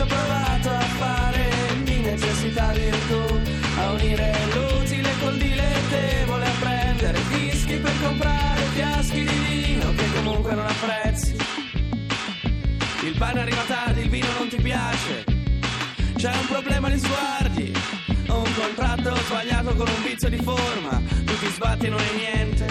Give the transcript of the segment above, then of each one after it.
ho provato a fare di necessità virtù, a unire l'utile col dilettevole, a prendere dischi per comprare fiaschi di vino che comunque non apprezzi. Il pane arriva tardi, il vino non ti piace, c'è un problema di sguardi, ho un contratto sbagliato con un vizio di forma, tu ti sbatti e non hai niente.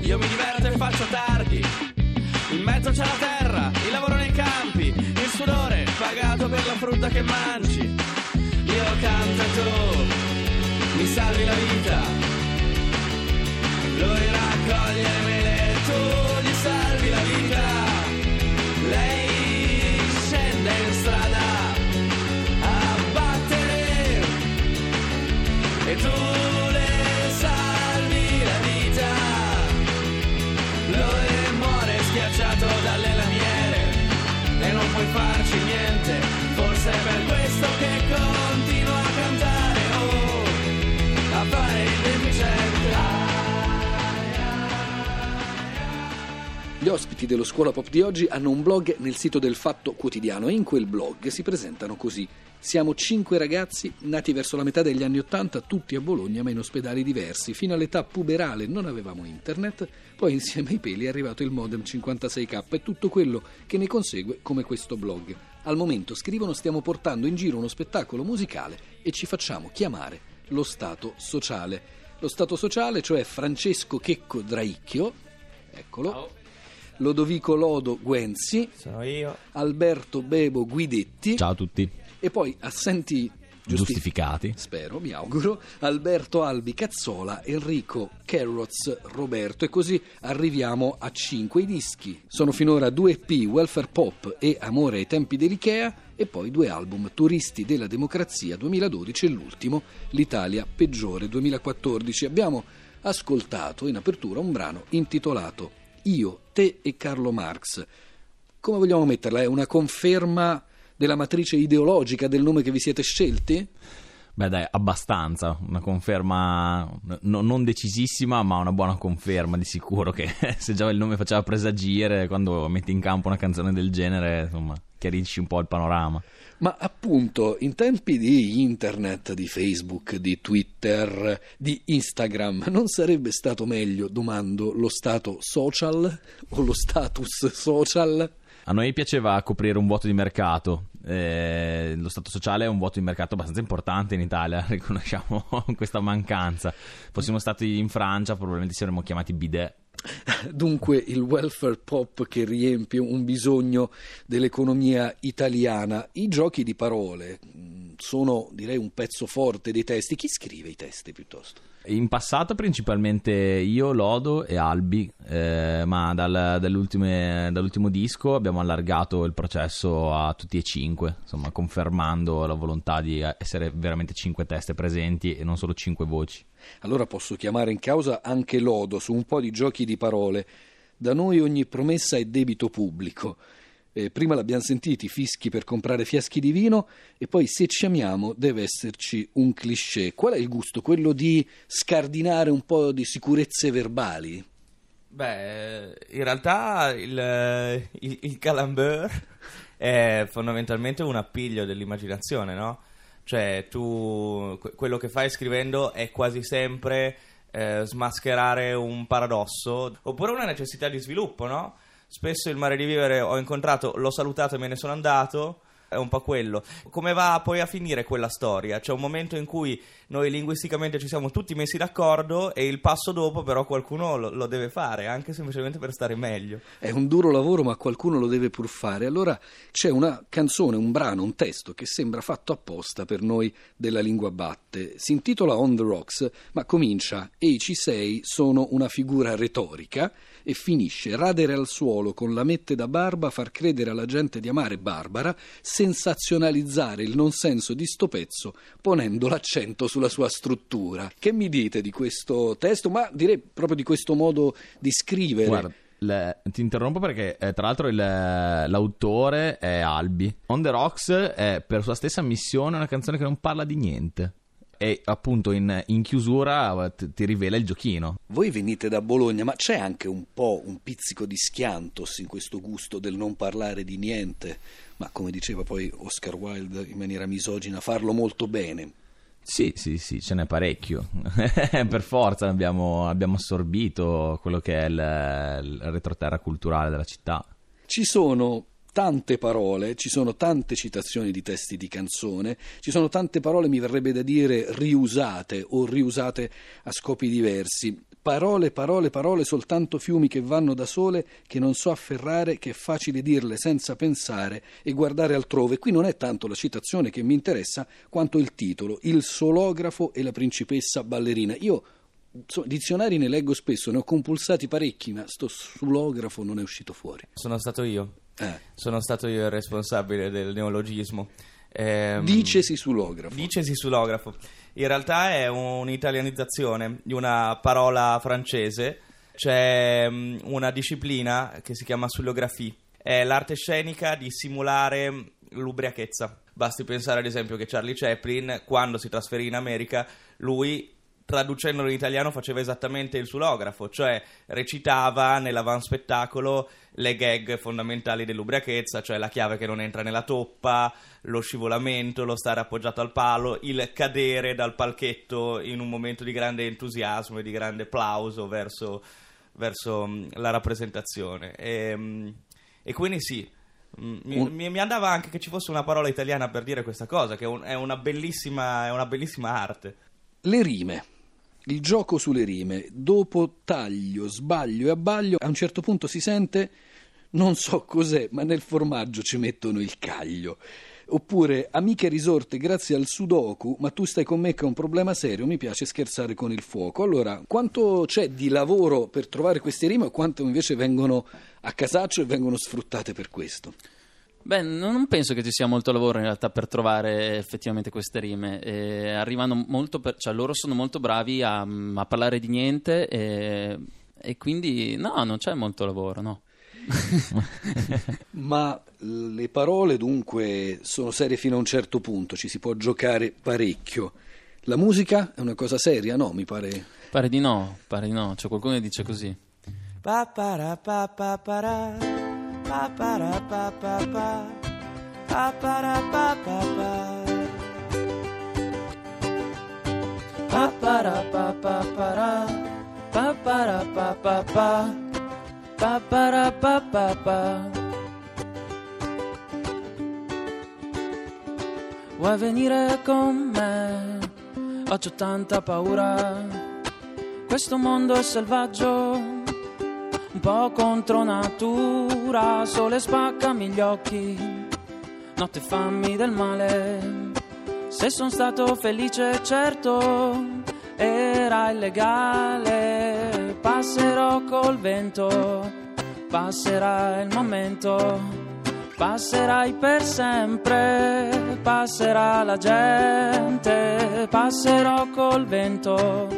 Io mi diverto e faccio tardi, in mezzo c'è la terra frutta che mangi. Io canto tu mi salvi la vita. Lui raccoglie le mele, tu gli salvi la vita. Ospiti dello Scuola Pop di oggi hanno un blog nel sito del Fatto Quotidiano e in quel blog si presentano così. Siamo cinque ragazzi nati verso la metà degli anni Ottanta, tutti a Bologna ma in ospedali diversi. Fino all'età puberale non avevamo internet, poi insieme ai peli è arrivato il modem 56k e tutto quello che ne consegue come questo blog. Al momento, scrivono, stiamo portando in giro uno spettacolo musicale e ci facciamo chiamare lo Stato Sociale. Lo Stato Sociale, cioè Francesco Checco Draicchio, eccolo. Lodovico Lodo Guenzi, Sono io. Alberto Bebo Guidetti Ciao a tutti. e poi assenti giusti- Giustificati. spero, mi auguro, Alberto Albi Cazzola, Enrico Carroz Roberto e così arriviamo a 5 i dischi. Sono finora due EP, Welfare Pop e Amore ai tempi dell'Ikea e poi due album, Turisti della Democrazia 2012 e l'ultimo, L'Italia peggiore 2014. Abbiamo ascoltato in apertura un brano intitolato Io, te e Carlo Marx. Come vogliamo metterla? È una conferma della matrice ideologica del nome che vi siete scelti? Beh, dai, abbastanza. Una conferma no- non decisissima, ma una buona conferma di sicuro. Che se già il nome faceva presagire, quando metti in campo una canzone del genere, insomma, chiarisci un po' il panorama. Ma appunto, in tempi di internet, di Facebook, di Twitter, di Instagram, non sarebbe stato meglio, domando, lo stato social o lo status social? A noi piaceva coprire un vuoto di mercato. eh, lo Stato sociale è un vuoto di mercato abbastanza importante in Italia, riconosciamo questa mancanza. Fossimo stati in Francia, probabilmente saremmo chiamati bidet. Dunque il welfare pop che riempie un bisogno dell'economia italiana. I giochi di parole mh, sono, direi, un pezzo forte dei testi. Chi scrive i testi piuttosto? In passato principalmente io, Lodo e Albi, eh, ma dal- dall'ultimo disco abbiamo allargato il processo a tutti e cinque, insomma confermando la volontà di essere veramente cinque teste presenti e non solo cinque voci. Allora posso chiamare in causa anche Lodo su un po' di giochi di parole. Da noi ogni promessa è debito pubblico. Eh, prima l'abbiamo sentiti, fischi per comprare fiaschi di vino e poi se ci amiamo deve esserci un cliché. Qual è il gusto? Quello di scardinare un po' di sicurezze verbali? Beh, in realtà il, il, il calambur è fondamentalmente un appiglio dell'immaginazione, no? Cioè, tu que- quello che fai scrivendo è quasi sempre eh, smascherare un paradosso oppure una necessità di sviluppo, no? Spesso il mare di vivere ho incontrato, l'ho salutato e me ne sono andato. È un po' quello. Come va poi a finire quella storia? C'è un momento in cui noi linguisticamente ci siamo tutti messi d'accordo e il passo dopo però qualcuno lo, lo deve fare, anche semplicemente per stare meglio. È un duro lavoro, ma qualcuno lo deve pur fare. Allora c'è una canzone, un brano, un testo che sembra fatto apposta per noi della lingua batte. Si intitola On the Rocks, ma comincia e i C6 sono una figura retorica e finisce radere al suolo con lamette da barba, far credere alla gente di amare Barbara, sensazionalizzare il non senso di sto pezzo ponendo l'accento sulla sua struttura. Che mi dite di questo testo? Ma direi proprio di questo modo di scrivere. Guarda, le- ti interrompo perché eh, tra l'altro il- l'autore è Albi. On the Rocks è per sua stessa missione una canzone che non parla di niente. E appunto in, in chiusura eh, ti, ti rivela il giochino. Voi venite da Bologna, ma c'è anche un po' un pizzico di schiantos in questo gusto del non parlare di niente, ma come diceva poi Oscar Wilde in maniera misogina, farlo molto bene. Sì, sì, sì, ce n'è parecchio. per forza abbiamo, abbiamo assorbito quello che è il, il retroterra culturale della città. Ci sono tante parole, ci sono tante citazioni di testi di canzone, ci sono tante parole, mi verrebbe da dire, riusate o riusate a scopi diversi. Parole, parole, parole, soltanto fiumi che vanno da sole, che non so afferrare, che è facile dirle senza pensare e guardare altrove. Qui non è tanto la citazione che mi interessa, quanto il titolo, Il solografo e la principessa ballerina. Io dizionari ne leggo spesso, ne ho compulsati parecchi, ma sto solografo non è uscito fuori. Sono stato io. Eh. Sono stato io il responsabile del neologismo. Ehm, Dicesi sulografo. Dicesi sulografo. In realtà è un'italianizzazione di una parola francese. C'è mm, una disciplina che si chiama sulografia. È l'arte scenica di simulare l'ubriachezza. Basti pensare ad esempio che Charlie Chaplin, quando si trasferì in America, lui traducendolo in italiano faceva esattamente il sulografo, cioè recitava nell'avanspettacolo le gag fondamentali dell'ubriachezza, cioè la chiave che non entra nella toppa, lo scivolamento, lo stare appoggiato al palo, il cadere dal palchetto in un momento di grande entusiasmo e di grande plauso verso, verso mm, la rappresentazione. E, mm, e quindi sì. mm, Mi, Un- mi- andava anche che ci fosse una parola italiana per dire questa cosa, che è una bellissima, è una bellissima arte. Le rime. Il gioco sulle rime. Dopo taglio, sbaglio e abbaglio, a un certo punto si sente, non so cos'è, ma nel formaggio ci mettono il caglio. Oppure, amiche risorte grazie al sudoku, ma tu stai con me che è un problema serio, mi piace scherzare con il fuoco. Allora, quanto c'è di lavoro per trovare queste rime o quanto invece vengono a casaccio e vengono sfruttate per questo? Beh, non penso che ci sia molto lavoro in realtà per trovare effettivamente queste rime. Eh, arrivano molto per- cioè loro sono molto bravi a, a parlare di niente e, e quindi no, non c'è molto lavoro, no. Ma le parole dunque sono serie fino a un certo punto, ci si può giocare parecchio. La musica è una cosa seria, no? Mi pare. Pare di no, pare di no. C'è qualcuno che dice così. Pa para pa pa para, pa pa pa pa, pa pa pa. Vuoi venire con me? Ho tanta paura. Questo mondo è selvaggio, po' contro natura. Sole spaccami gli occhi, notte fammi del male. Se sono stato felice, certo, era illegale. Passerò col vento, passerà il momento. Passerai per sempre, passerà la gente. Passerò col vento,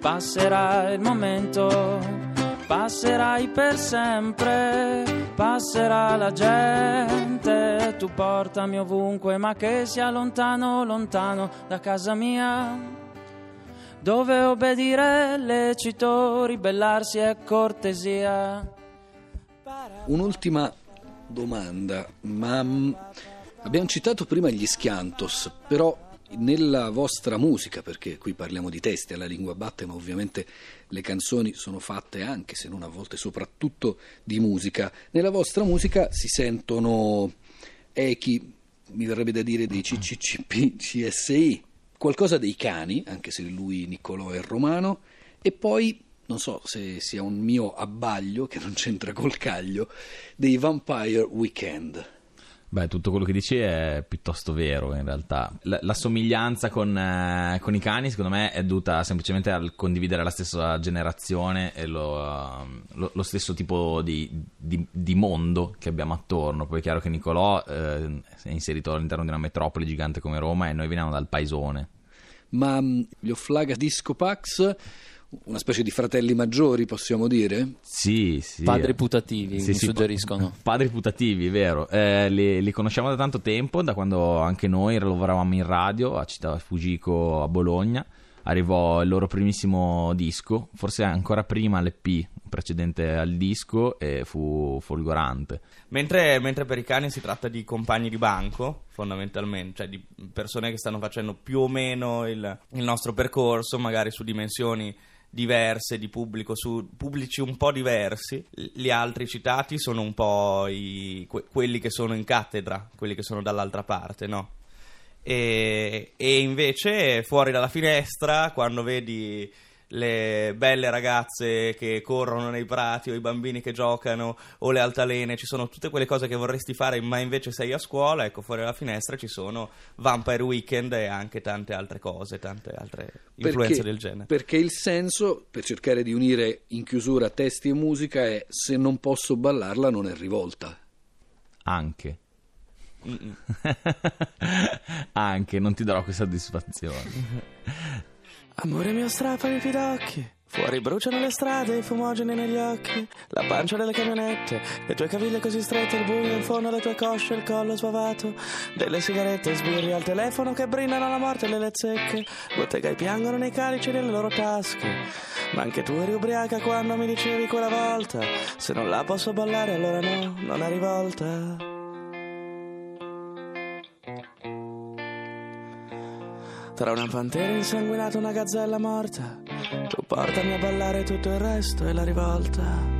passerà il momento. Passerai per sempre, passerà la gente. Tu portami ovunque, ma che sia lontano, lontano da casa mia. Dove obbedire lecito, ribellarsi è cortesia. Un'ultima domanda, ma mm, abbiamo citato prima gli schiantos, però nella vostra musica, perché qui parliamo di testi alla lingua batte, ma ovviamente le canzoni sono fatte anche, se non a volte soprattutto, di musica. Nella vostra musica si sentono echi, mi verrebbe da dire dei CCCP, CSI, qualcosa dei cani, anche se lui Niccolò è romano, e poi non so se sia un mio abbaglio che non c'entra col caglio, dei Vampire Weekend. Beh, tutto quello che dici è piuttosto vero in realtà. La, la somiglianza con, eh, con i cani, secondo me, è dovuta semplicemente al condividere la stessa generazione e lo, ehm, lo- lo stesso tipo di, di- di mondo che abbiamo attorno. Poi è chiaro che Nicolò eh, è inserito all'interno di una metropoli gigante come Roma e noi veniamo dal paesone. Ma mh, gli Offlaga Disco Pax, una specie di fratelli maggiori, possiamo dire? Sì, sì. Padri putativi, Sì, mi sì, suggeriscono. Padri putativi, vero. Eh, li, li conosciamo da tanto tempo, da quando anche noi lavoravamo in radio a Città Fugico a Bologna. Arrivò il loro primissimo disco, forse ancora prima l'EP precedente al disco e fu folgorante. Mentre, mentre per i cani si tratta di compagni di banco, fondamentalmente, cioè di persone che stanno facendo più o meno il, il nostro percorso, magari su dimensioni diverse di pubblico su pubblici un po' diversi. Gli altri citati sono un po' i, que- quelli che sono in cattedra, quelli che sono dall'altra parte, no? E, e invece fuori dalla finestra, quando vedi le belle ragazze che corrono nei prati o i bambini che giocano o le altalene, ci sono tutte quelle cose che vorresti fare ma invece sei a scuola, ecco fuori dalla finestra ci sono Vampire Weekend e anche tante altre cose, tante altre influenze Perché- del genere. Perché il senso, per cercare di unire in chiusura testi e musica, è se non posso ballarla non è rivolta. Anche. Anche, non ti darò questa soddisfazione. Amore mio strapami i pidocchi Fuori bruciano le strade, i fumogeni negli occhi. La pancia delle camionette Le tue caviglie così strette, il buio in fondo alle tue cosce Il collo sbavato Delle sigarette, sbirri al telefono Che brindano la morte le lezzecche Bottega piangono nei calici nelle loro tasche. Ma anche tu eri ubriaca quando mi dicevi quella volta Se non la posso ballare allora no, non è rivolta Tra una pantera insanguinata e una gazzella morta Tu portami a ballare tutto il resto e la rivolta